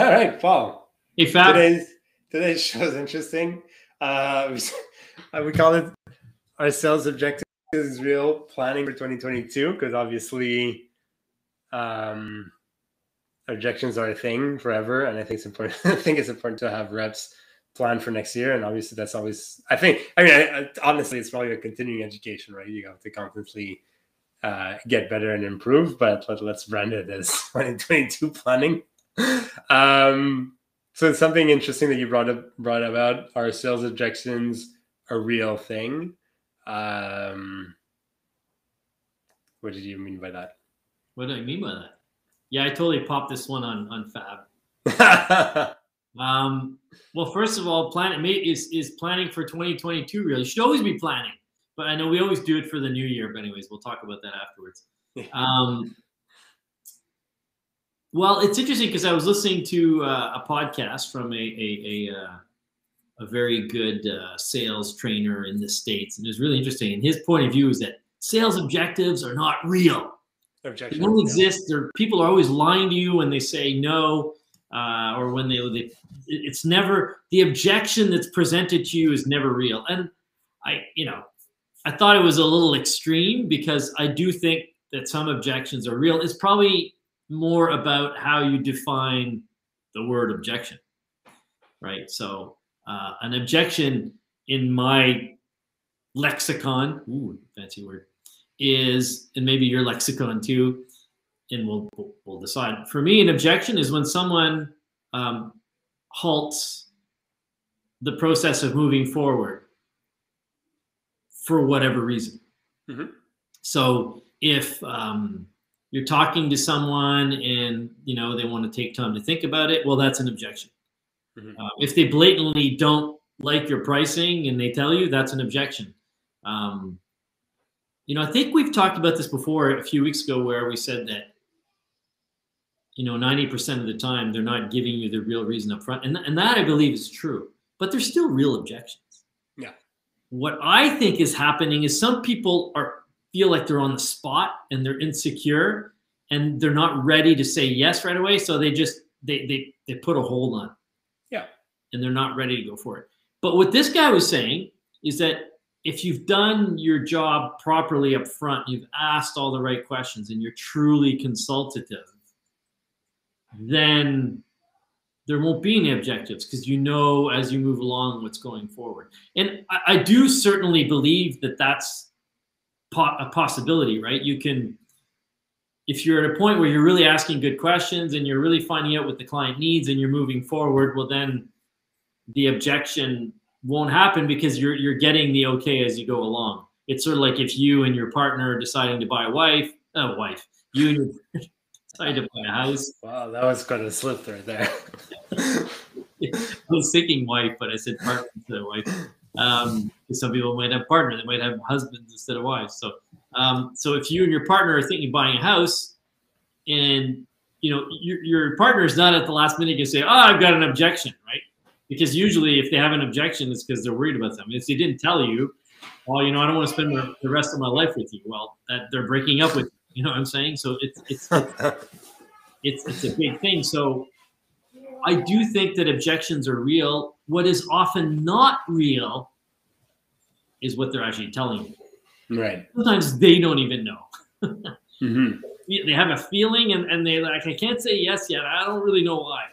All right, Paul. Hey, Fab. Today's today's show is interesting. Uh, we, we call it our sales objectives is real planning for 2022 because obviously um, objections are a thing forever, and I think it's important. I think it's important to have reps plan for next year, and obviously that's always. I think. I mean, I, I, honestly, it's probably a continuing education, right? You have to constantly uh, get better and improve, but let, us brand it as 2022 planning. Um, so it's something interesting that you brought up brought about. Are sales objections a real thing? Um, what did you mean by that? What do I mean by that? Yeah, I totally popped this one on on Fab. um, well, first of all, plan is is planning for 2022 Really, You should always be planning, but I know we always do it for the new year. But anyways, we'll talk about that afterwards. Um, well, it's interesting because I was listening to uh, a podcast from a a, a, uh, a very good uh, sales trainer in the states, and it was really interesting. And his point of view is that sales objectives are not real. They don't exist. There, people are always lying to you when they say no, uh, or when they, they. It's never the objection that's presented to you is never real. And I, you know, I thought it was a little extreme because I do think that some objections are real. It's probably more about how you define the word objection, right? So uh, an objection in my lexicon, ooh, fancy word, is, and maybe your lexicon too, and we'll, we'll decide. For me, an objection is when someone um, halts the process of moving forward for whatever reason. Mm-hmm. So if um, you're talking to someone and you know they want to take time to think about it well that's an objection. Mm-hmm. uh, if they blatantly don't like your pricing and they tell you that's an objection. Um, you know i think we've talked about this before a few weeks ago where we said that you know 90% of the time they're not giving you the real reason up front and, and that i believe is true but there's still real objections. Yeah. What i think is happening is some people are feel like they're on the spot and they're insecure and they're not ready to say yes right away. So they just they they they put a hold on. Yeah. And they're not ready to go for it. But what this guy was saying is that if you've done your job properly up front, you've asked all the right questions and you're truly consultative, then there won't be any objectives because you know as you move along what's going forward. And I, I do certainly believe that that's po- a possibility, right? You can, if you're at a point where you're really asking good questions and you're really finding out what the client needs and you're moving forward, well, then the objection won't happen because you're you're getting the okay as you go along. It's sort of like if you and your partner are deciding to buy a wife, a wife, you and your decided to buy a house. Wow, that was quite a slip right there. I was thinking wife, but I said partner instead of wife. Um, some people might have partners, they might have husbands instead of wives. So, um, so if you and your partner are thinking of buying a house, and you know your, your partner is not at the last minute going to say, "Oh, I've got an objection," right? Because usually, if they have an objection, it's because they're worried about something. If they didn't tell you, well, you know, I don't want to spend the rest of my life with you. Well, that they're breaking up with you. You know what I'm saying? So it's it's it's, it's a big thing. So I do think that objections are real. What is often not real is what they're actually telling you. Right. Sometimes they don't even know. mm-hmm. They have a feeling and, and they like, I can't say yes yet. I don't really know why.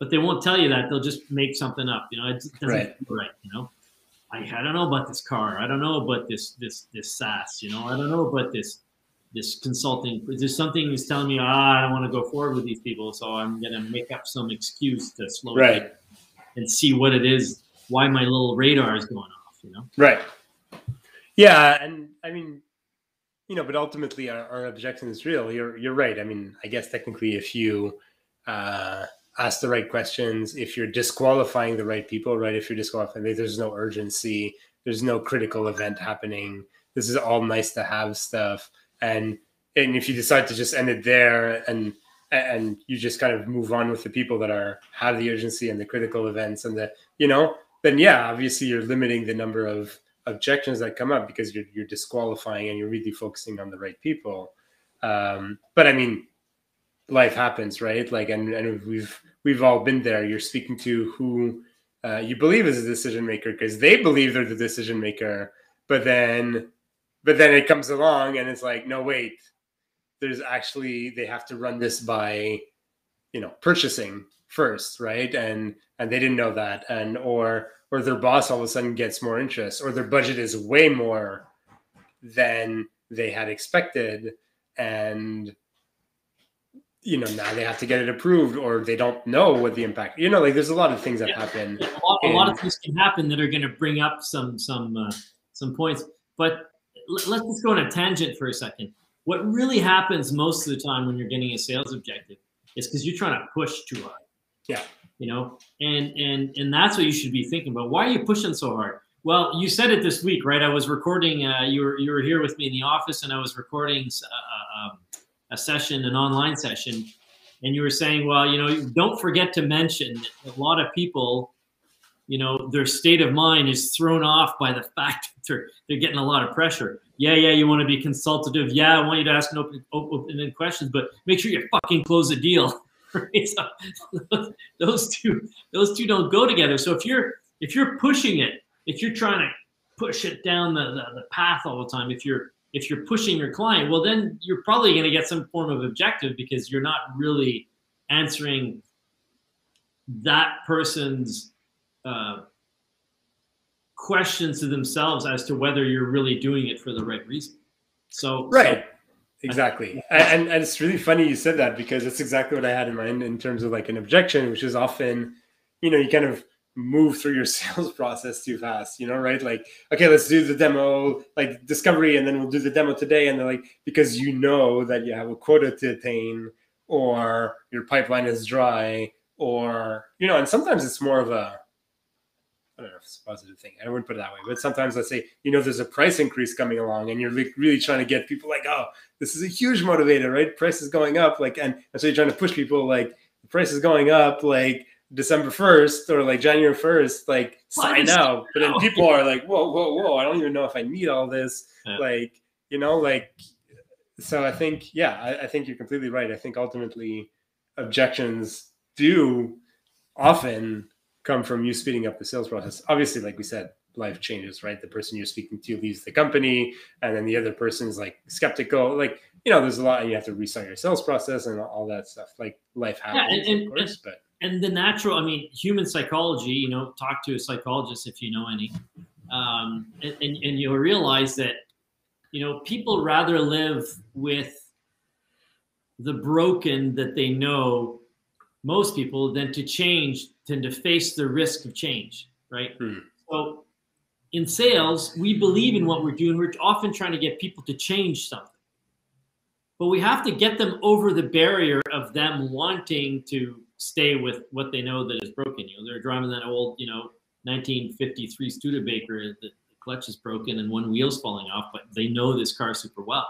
But they won't tell you that. They'll just make something up. You know, it doesn't right. feel right. You know, I, I don't know about this car. I don't know about this this this SaaS. You know, I don't know about this this consulting. There's something that's telling me, ah, I don't want to go forward with these people, so I'm gonna make up some excuse to slow right. down and see what it is, why my little radar is going off. You know, right. Yeah, and I mean, you know, but ultimately our, our objection is real. You're you're right. I mean, I guess technically, if you uh, ask the right questions, if you're disqualifying the right people, right? If you're disqualifying, there's no urgency, there's no critical event happening. This is all nice to have stuff, and and if you decide to just end it there and and you just kind of move on with the people that are have the urgency and the critical events and the you know then yeah obviously you're limiting the number of objections that come up because you're, you're disqualifying and you're really focusing on the right people. Um, but I mean, life happens, right? Like, and and we've we've all been there. You're speaking to who uh, you believe is a decision maker because they believe they're the decision maker, but then but then it comes along and it's like, no, wait, there's actually they have to run this by you know purchasing first right? And and they didn't know that. And or or their boss all of a sudden gets more interest or their budget is way more than they had expected. And you know now they have to get it approved or they don't know what the impact you know like there's a lot of things that yeah. happen yeah, a, lot, a lot, of things can happen that are going to bring up some some uh, some points. But let's just go on a tangent for a second what really happens most of the time when you're getting a sales objective is because you're trying to push too hard. Yeah. You know? And and and that's what you should be thinking about. Why are you pushing so hard? Well you said it this week right? I was recording uh, you were you were here with me in the office and i was recording uh, uh um, a session, an online session, and you were saying, well, you know, don't forget to mention that a lot of people, you know, their state of mind is thrown off by the fact that they're, they're getting a lot of pressure. Yeah, yeah, you want to be consultative. Yeah, I want you to ask open, open questions, but make sure you fucking close the deal. Right? So those two, those two don't go together. So if you're if you're pushing it, if you're trying to push it down the, the, the path all the time, if you're if you're pushing your client, well, then you're probably going to get some form of objective because you're not really answering that person's uh, questions to themselves as to whether you're really doing it for the right reason. So, right. So, exactly. and, and it's really funny you said that because it's exactly what I had in mind in terms of like an objection, which is often, you know, you kind of move through your sales process too fast, you know, right? Like, okay, let's do the demo, like discovery, and then we'll do the demo today. And then, like, because you know that you have a quota to attain, or your pipeline is dry, or, you know, and sometimes it's more of a, I don't know if it's a positive thing. I wouldn't put it that way, but sometimes let's say, you know, there's a price increase coming along and you're really trying to get people like, oh, this is a huge motivator, right? Price is going up. Like, and, and so you're trying to push people like, the price is going up. Like, December 1st or like January 1st, like sign out. But then people are like, whoa, whoa, whoa, I don't even know if I need all this. Yeah. Like, you know, like, so I think, yeah, I, I, think you're completely right. I think ultimately objections do often come from you speeding up the sales process. Obviously, like we said, life changes, right? The person you're speaking to leaves the company, and then the other person is like skeptical. Like, you know, there's a lot, and you have to restart your sales process and all that stuff. Like, life happens, yeah, and, of course, and, but and the natural, I mean, human psychology, you know, talk to a psychologist if you know any, um, and, and, and you'll realize that, you know, people rather live with the broken that they know, most people, than to change, than to face the risk of change, right? Hmm. So in sales, we believe in what we're doing. We're often trying to get people to change something. But we have to get them over the barrier of them wanting to stay with what they know that is broken. You know, they're driving that old, you know, 1953 Studebaker. The, the clutch is broken and one wheel's falling off, but they know this car super well.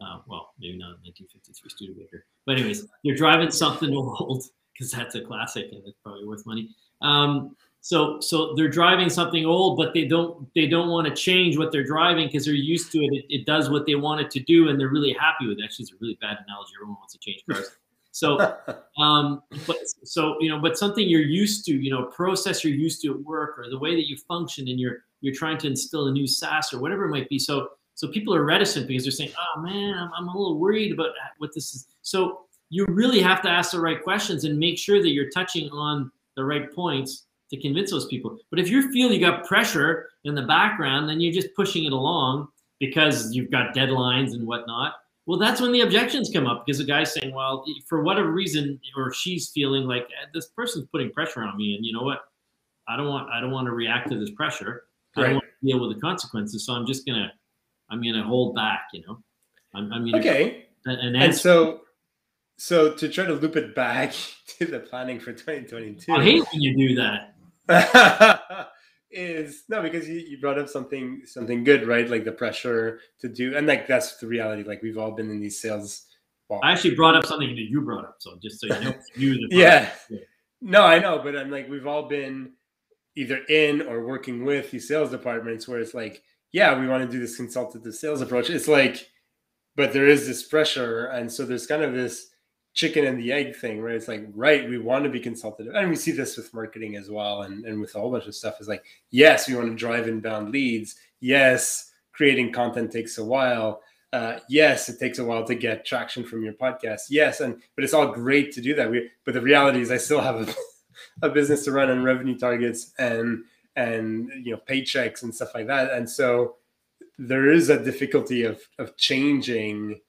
Uh, well, maybe not 1953 Studebaker, but anyways, they're driving something old because that's a classic and it's probably worth money. Um, so, so they're driving something old, but they don't they don't want to change what they're driving because they're used to it. it. it. does what they want it to do, and they're really happy with it. Actually, it's a really bad analogy. Everyone wants to change cars. So, um, but so you know, but something you're used to, you know, process you're used to at work, or the way that you function, and you're you're trying to instill a new SaaS or whatever it might be. So, so people are reticent because they're saying, "Oh man, I'm, I'm a little worried about what this is." So, you really have to ask the right questions and make sure that you're touching on the right points to convince those people. But if you feel you got pressure in the background, then you're just pushing it along because you've got deadlines and whatnot well, that's when the objections come up because the guy's saying, well, for whatever reason, or she's feeling like eh, this person's putting pressure on me, and you know what? I don't want I don't want to react to this pressure. I don't want to deal with the consequences, so I'm just gonna I'm gonna hold back. You know, I'm, I'm gonna okay. And, and so so to try to loop it back to the planning for 2022. I hate when you do that. is no because you, you brought up something something good right like the pressure to do and like that's the reality like we've all been in these sales well, i actually brought up something that you brought up so just so you know you yeah. yeah no i know but i'm like we've all been either in or working with these sales departments where it's like yeah we want to do this consultative sales approach it's like but there is this pressure and so there's kind of this chicken and the egg thing, right? It's like, right, we want to be consultative. And we see this with marketing as well and, and with a whole bunch of stuff. Is like, yes, we want to drive inbound leads. Yes, creating content takes a while. Uh, yes, it takes a while to get traction from your podcast. Yes, and but it's all great to do that. We, but the reality is, I still have a, a business to run and revenue targets and and you know paychecks and stuff like that. And so there is a difficulty of of changing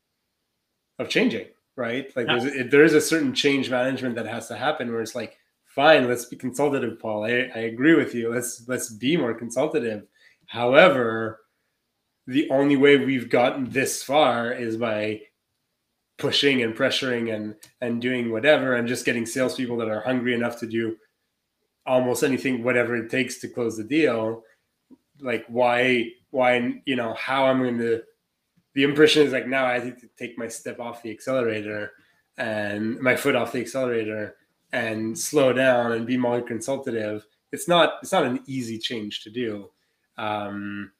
of changing right like yeah. there's, there is a certain change management that has to happen where it's like fine let's be consultative paul I, I agree with you let's let's be more consultative however the only way we've gotten this far is by pushing and pressuring and and doing whatever and just getting salespeople that are hungry enough to do almost anything whatever it takes to close the deal like why why you know how i'm going to the impression is like now i need to take my step off the accelerator and my foot off the accelerator and slow down and be more consultative. It's not it's not an easy change to do. Um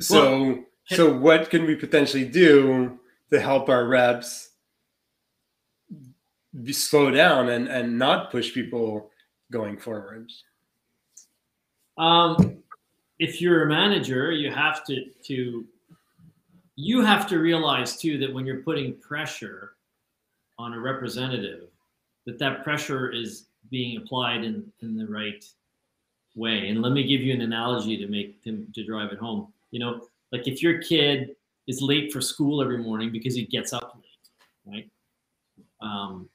so well, so what can we potentially do to help our reps be, slow down and and not push people going forwards um, if you're a manager, you have to to you have to realize too that when you're putting pressure on a representative, that that pressure is being applied in in the right way. And let me give you an analogy to make to, to drive it home. You know, like if your kid is late for school every morning because he gets up late, right? Um,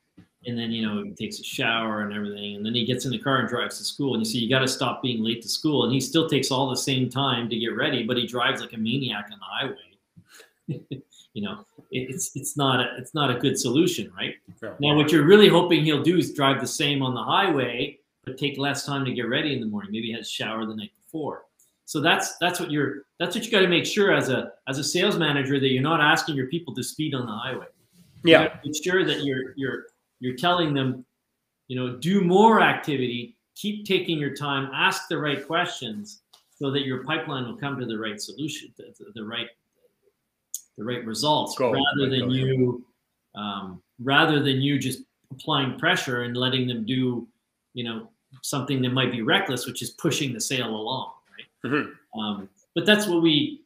and then you know he takes a shower and everything and then he gets in the car and drives to school and you see you got to stop being late to school and he still takes all the same time to get ready but he drives like a maniac on the highway. You know it's it's not a it's not a good solution right? Yeah. now what you're really hoping he'll do is drive the same on the highway but take less time to get ready in the morning. Maybe he has a shower the night before. So that's that's what you're that's what you got to make sure as a as a sales manager that you're not asking your people to speed on the highway. Yeah. Make sure that you're you're you're telling them, you know, do more activity, keep taking your time, ask the right questions so that your pipeline will come to the right solution, the, the, the right the right results go, rather than go, you um, rather than you just applying pressure and letting them do, you know, something that might be reckless, which is pushing the sale along, right? Mm-hmm. Um, but that's what we,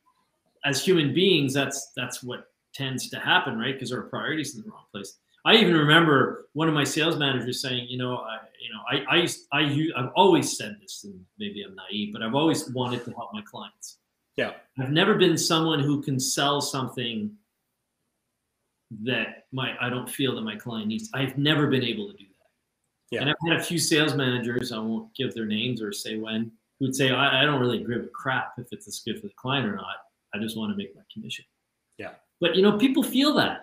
as human beings, that's that's what tends to happen, right? Because our priorities in the wrong place. I even remember one of my sales managers saying, you know, I, you know, I, I, I, use, I've always said this, and maybe I'm naive, but I've always wanted to help my clients. Yeah. I've never been someone who can sell something that my I don't feel that my client needs. I've never been able to do that. Yeah. And I've had a few sales managers, I won't give their names or say when, who'd say, I, I don't really give a crap if it's a good for the client or not. I just want to make my commission. Yeah. But you know, people feel that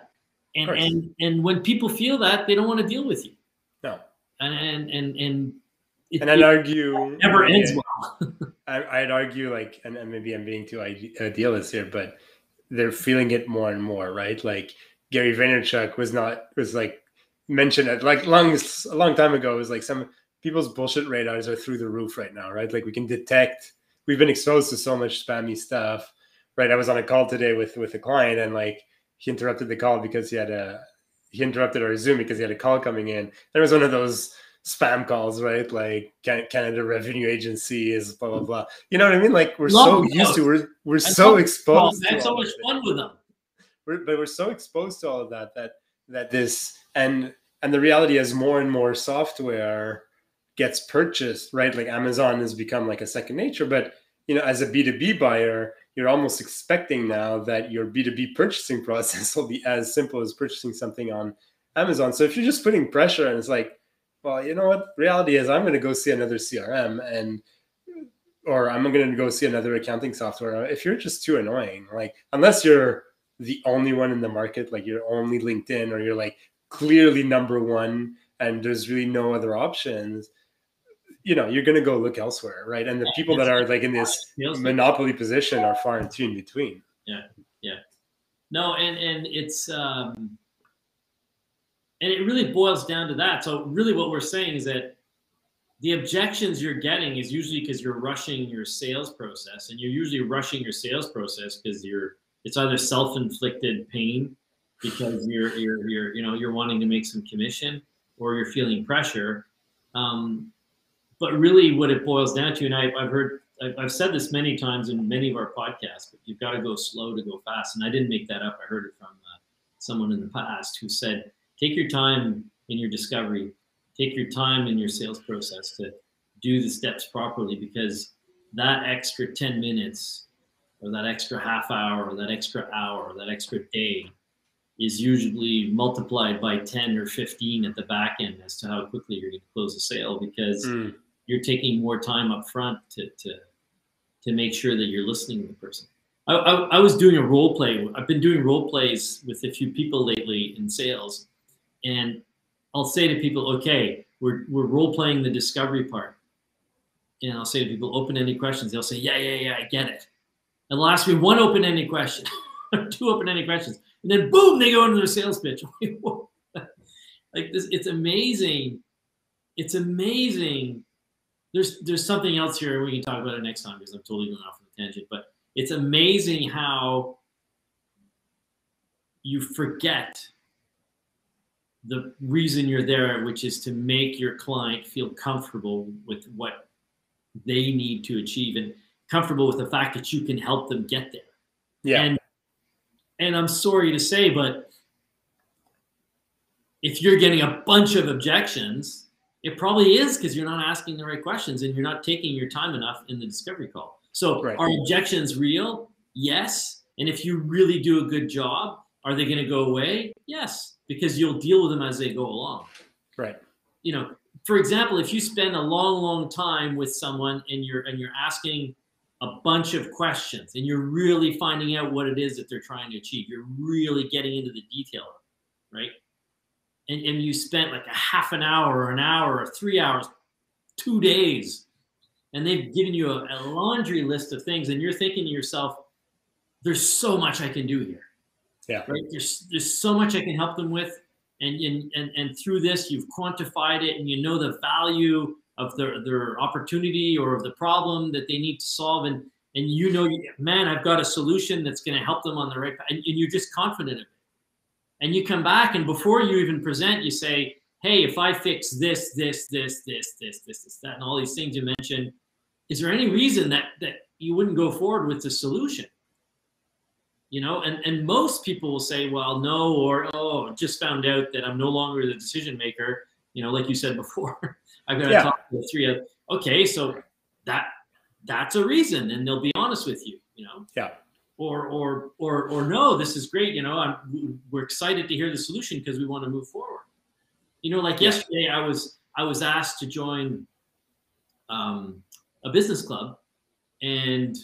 and and and when people feel that they don't want to deal with you no and and and and, it, and I'd argue never ends well. I, would argue like, and, and, maybe I'm being too idealist uh, here, but they're feeling it more and more, right? Like Gary Vaynerchuk was not was like mentioned it like long a long time ago. It was like some people's bullshit radars are through the roof right now, right? Like we can detect. We've been exposed to so much spammy stuff, right? I was on a call today with with a client, and like he interrupted the call because he had a he interrupted our Zoom because he had a call coming in. There was one of those spam calls, right? Like Canada Revenue Agency is blah blah blah. You know what I mean? Like we're Love so used to we're we're so exposed. Had so much fun with them. We're, but we're so exposed to all of that that that this and and the reality is more and more software gets purchased, right? Like Amazon has become like a second nature. But you know, as a B two B buyer, you're almost expecting now that your B2B purchasing process will be as simple as purchasing something on Amazon. So if you're just putting pressure and it's like, well, you know what? Reality is I'm going to go see another CRM and or I'm going to go see another accounting software. If you're just too annoying, like unless you're the only one in the market, like you're only LinkedIn or you're like clearly number one and there's really no other options, you know you're going to go look elsewhere right? And the people that are like in this monopoly position are far and few in between. Yeah yeah. No and and it's um and it really boils down to that. So really what we're saying is that the objections you're getting is usually because you're rushing your sales process and you're usually rushing your sales process because you're it's either self-inflicted pain because you're you're you're you know you're wanting to make some commission or you're feeling pressure. Um, but really, what it boils down to, and I, I've heard I've said this many times in many of our podcasts, but you've got to go slow to go fast. And I didn't make that up. I heard it from uh, someone in the past who said, take your time in your discovery, take your time in your sales process to do the steps properly because that extra 10 minutes or that extra half hour or that extra hour or that extra day is usually multiplied by 10 or 15 at the back end as to how quickly you're going to close a sale because mm. You're taking more time up front to, to to make sure that you're listening to the person. I, I, I, was doing a role play. I've been doing role plays with a few people lately in sales, and I'll say to people, "Okay, we're we're role playing the discovery part," and I'll say to people, "Open any questions." They'll say, "Yeah, yeah, yeah, I get it." And they'll ask me one open ended question, two open ended questions, and then boom, they go into their sales pitch. like this, it's amazing. It's amazing there's there's something else here we can talk about it next time because I'm totally going off on a tangent. But it's amazing how you forget the reason you're there, which is to make your client feel comfortable with what they need to achieve and comfortable with the fact that you can help them get there. Yeah. And and I'm sorry to say, but if you're getting a bunch of objections, it probably is because you're not asking the right questions and you're not taking your time enough in the discovery call. So right. are objections real? Yes. And if you really do a good job, are they going to go away? Yes, because you'll deal with them as they go along. Right. You know, for example, if you spend a long, long time with someone and you're and you're asking a bunch of questions and you're really finding out what it is that they're trying to achieve, you're really getting into the detail, right? And, and you spent like a half an hour or an hour or three hours, two days, and they've given you a, a laundry list of things, and you're thinking to yourself, there's so much I can do here. Yeah. Right. There's there's so much I can help them with. And, and, and, and through this, you've quantified it and you know the value of their, their opportunity or of the problem that they need to solve. And, and you know, man, I've got a solution that's going to help them on the right path. And, and you're just confident of it and you come back and before you even present you say hey if i fix this this this this this this this that and all these things you mentioned is there any reason that that you wouldn't go forward with the solution? You know and and most people will say well no or oh just found out that i'm no longer the decision maker. You know like you said before i've got to yeah. talk to the three of okay so that that's a reason and they'll be honest with you you know? Yeah or or or or no, this is great. You know, I'm, we're excited to hear the solution because we want to move forward. You know, like yesterday, I was I was asked to join um, a business club, and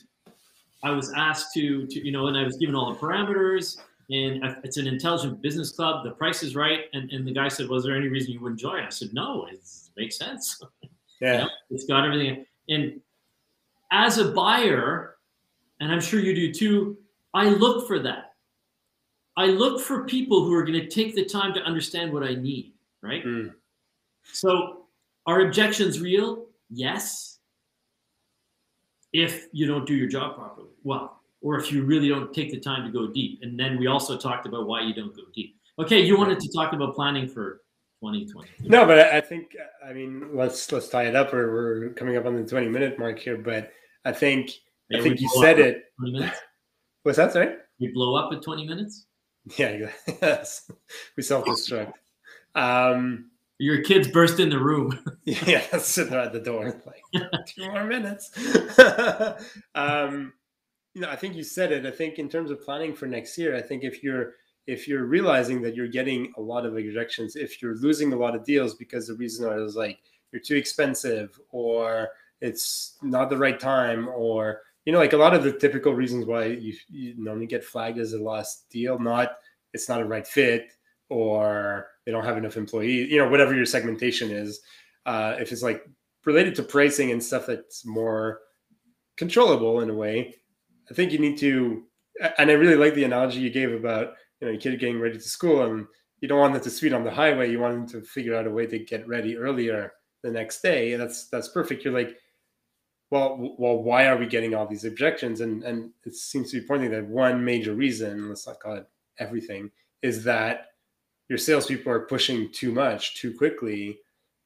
I was asked to to you know, and I was given all the parameters. And it's an intelligent business club. The price is right. And, and the guy said, "Was there any reason you wouldn't join?" I said, "No, it makes sense. Yeah, you know, it's got everything." And as a buyer, and I'm sure you do too, I look for that. I look for people who are going to take the time to understand what I need, right? Mm. So, are objections real? Yes. If you don't do your job properly, well, or if you really don't take the time to go deep. And then we also talked about why you don't go deep. Okay, you wanted to talk about planning for 2020. No, but I think I mean let's let's tie it up. Or we're coming up on the 20 minute mark here, but I think I think you said it. What's that, sorry? We blow up at 20 minutes? Yeah, yes. We self destruct. Um, Your kids burst in the room. yeah, sitting there at the door, like two more minutes. um, you know, I think you said it. I think in terms of planning for next year, I think if you're if you're realizing that you're getting a lot of rejections, if you're losing a lot of deals because the reason is like you're too expensive or it's not the right time or you know, like a lot of the typical reasons why you, you normally get flagged as a lost deal, not it's not a right fit or they don't have enough employees, you know, whatever your segmentation is. Uh, if it's like related to pricing and stuff that's more controllable in a way, I think you need to. And I really like the analogy you gave about you know your kid getting ready to school and you don't want them to speed on the highway. You want them to figure out a way to get ready earlier the next day. And that's that's perfect. You're like well, well, why are we getting all these objections? And and it seems to be pointing that one major reason, let's not call it everything, is that your salespeople are pushing too much too quickly.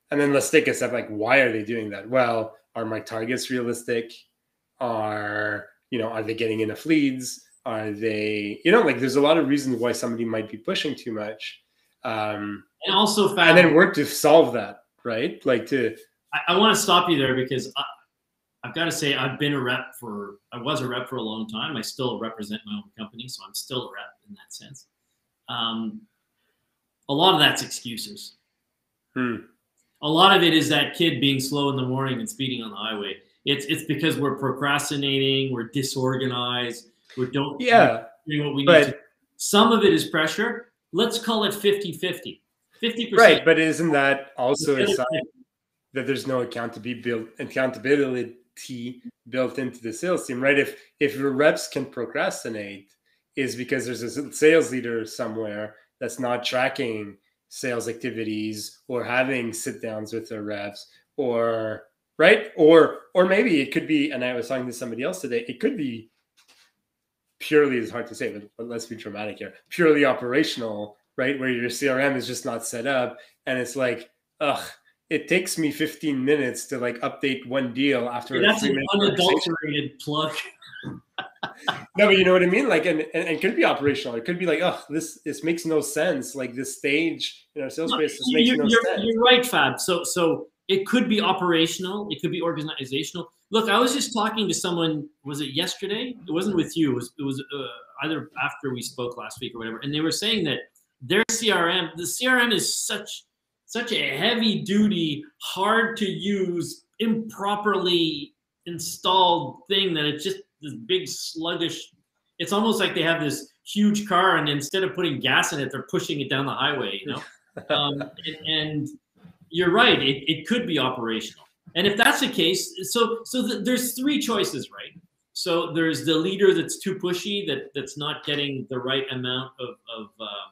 And then let's take a step like, why are they doing that? Well, are my targets realistic? Are, you know, are they getting enough leads? Are they, you know, like there's a lot of reasons why somebody might be pushing too much. Um, and also, and then work to solve that, right? Like to. I, I want to stop you there because I, I've got to say I've been a rep for I was a rep for a long time. I still represent my own company, so I'm still a rep in that sense. Um, a lot of that's excuses. Hmm. A lot of it is that kid being slow in the morning and speeding on the highway. It's it's because we're procrastinating, we're disorganized, we don't yeah doing what we but, need to. Some of it is pressure. Let's call it 50-50. 50%. Right, but isn't that also a sign that there's no accountability built built into the sales team, right? If if your reps can procrastinate, is because there's a sales leader somewhere that's not tracking sales activities or having sit downs with their reps or right or or maybe it could be and i was talking to somebody else today it could be purely it's hard to say but, but let's be dramatic here purely operational right where your crm is just not set up and it's like ugh it takes me 15 minutes to like update one deal after yeah, that's an unadulterated plug no, but you know what I mean. Like, and, and, and it could be operational. It could be like, oh, this this makes no sense. Like this stage in our sales space, this makes you're, no you're, sense. You're right, Fab. So so it could be operational. It could be organizational. Look, I was just talking to someone. Was it yesterday? It wasn't with you. It was it was uh, either after we spoke last week or whatever. And they were saying that their CRM, the CRM is such such a heavy duty, hard to use, improperly installed thing that it's just this big sluggish. It's almost like they have this huge car, and instead of putting gas in it, they're pushing it down the highway. You know, um, and, and, you're right. It, it could be operational, and if that's the case, so so the, there's three choices, right? So there's the leader that's too pushy, that that's not getting the right amount of of um,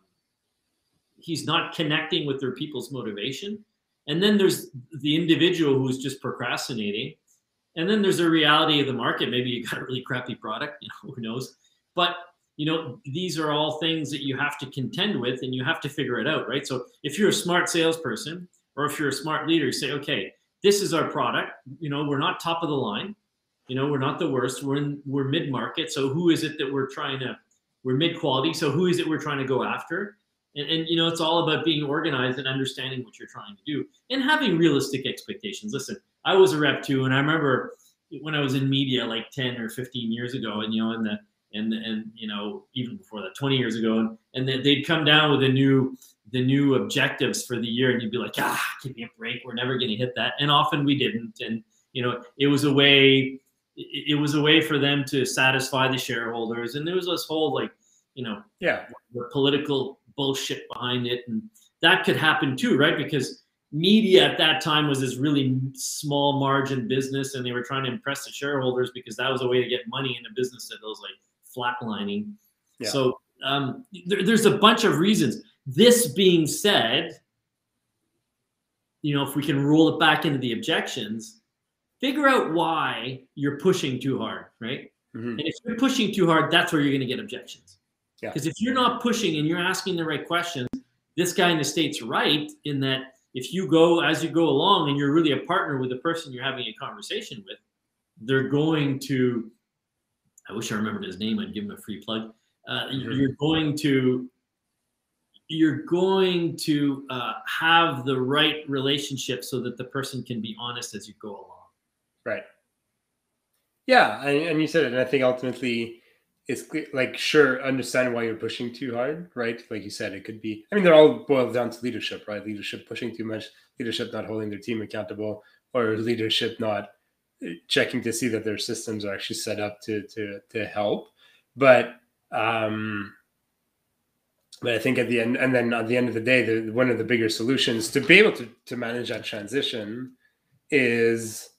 he's not connecting with their people's motivation. And then there's the individual who's just procrastinating. And then there's a reality of the market. Maybe you got a really crappy product, you know, who knows? But you know, these are all things that you have to contend with and you have to figure it out, right? So if you're a smart salesperson or if you're a smart leader, say, okay, this is our product. You know, we're not top of the line. You know, we're not the worst. We're in we're mid market. So who is it that we're trying to? We're mid quality. So who is it we're trying to go after? And, and you know, it's all about being organized and understanding what you're trying to do and having realistic expectations. Listen, I was a rep too, and I remember when I was in media like 10 or 15 years ago, and you know, in the and and you know even before that 20 years ago and, and they'd come down with the new the new objectives for the year and you'd be like ah give me a break. We're never going to hit that. And often we didn't and you know it was a way it was a way for them to satisfy the shareholders and there was this whole like you know yeah. political bullshit behind it. And that could happen too right? Because media at that time was this really small margin business and they were trying to impress the shareholders because that was a way to get money in a business that was like flatlining. Yeah. so um, there, there's a bunch of reasons. This being said you know if we can roll it back into the objections figure out why you're pushing too hard right? Mm-hmm. and if you're pushing too hard that's where you're going to get objections because yeah. if you're not pushing and you're asking the right questions this guy in the state's right in that if you go as you go along and you're really a partner with the person you're having a conversation with, they're going to. I wish I remembered his name. I'd give him a free plug. Uh. You're going to you're going to uh, have the right relationship so that the person can be honest as you go along. Right. Yeah, and, and you said it, and I think ultimately it's like sure understand why you're pushing too hard right? Like you said it could be i mean they're all boiled down to leadership right? Leadership pushing too much leadership not holding their team accountable or leadership not uh, checking to see that their systems are actually set up to to to help. But um but i think at the end and then at the end of the day the, one of the bigger solutions to be able to to manage that transition is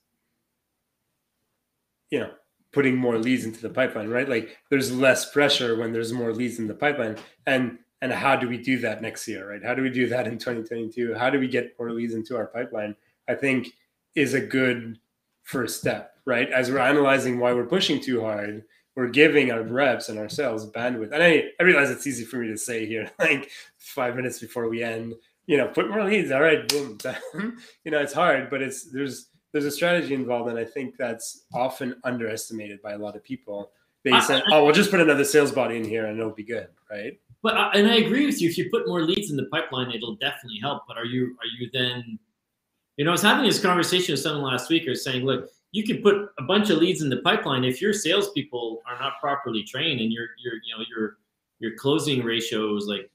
you know putting more leads into the pipeline, right? Like there's less pressure when there's more leads in the pipeline. And and how do we do that next year, right? How do we do that in 2022? How do we get more leads into our pipeline? I think is a good first step, right? As we're analyzing why we're pushing too hard, we're giving our reps and ourselves bandwidth. And I, I realize it's easy for me to say here, like five minutes before we end, you know, put more leads. All right, boom. you know, it's hard, but it's there's there's a strategy involved, and I think that's often underestimated by a lot of people. They say, "Oh, we'll just put another sales body in here, and it'll be good," right? But and I agree with you. If you put more leads in the pipeline, it'll definitely help. But are you are you then? You know, I was having this conversation with someone last week, or saying, "Look, you can put a bunch of leads in the pipeline if your salespeople are not properly trained and your your you know your your closing ratio is like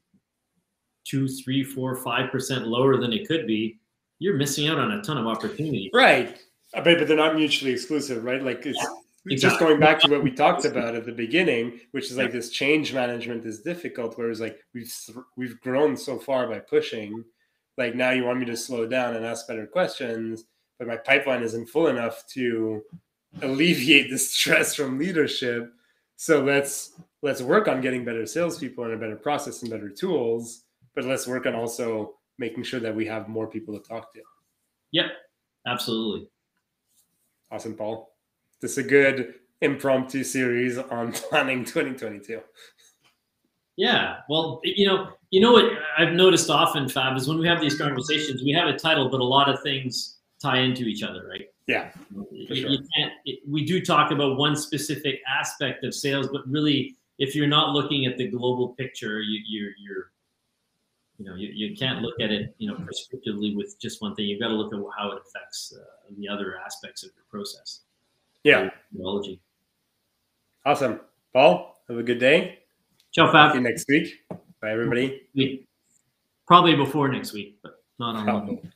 two, three, four, five percent lower than it could be, you're missing out on a ton of opportunity. Right. But, but they're not mutually exclusive, right? Like it's yeah, exactly. just going back to what we talked about at the beginning, which is like this change management is difficult. Whereas like we've we've grown so far by pushing, like now you want me to slow down and ask better questions but my pipeline isn't full enough to alleviate the stress from leadership. So let's let's work on getting better salespeople and a better process and better tools. But let's work on also making sure that we have more people to talk to. Yeah, absolutely. Awesome, Paul. This is a good impromptu series on planning 2022. Yeah, well, you know, you know what I've noticed often, Fab, is when we have these conversations, we have a title, but a lot of things tie into each other, right? Yeah. You, sure. you can't, it, we do talk about one specific aspect of sales, but really, if you're not looking at the global picture, you, you're, you're, you know, you, you can't look at it, you know, prescriptively with just one thing. You've got to look at how it affects uh, the other aspects of your process. Yeah. Technology. Awesome. Paul, have a good day. Ciao, Fab. See you next week. Bye, everybody. Probably before next week, but not on.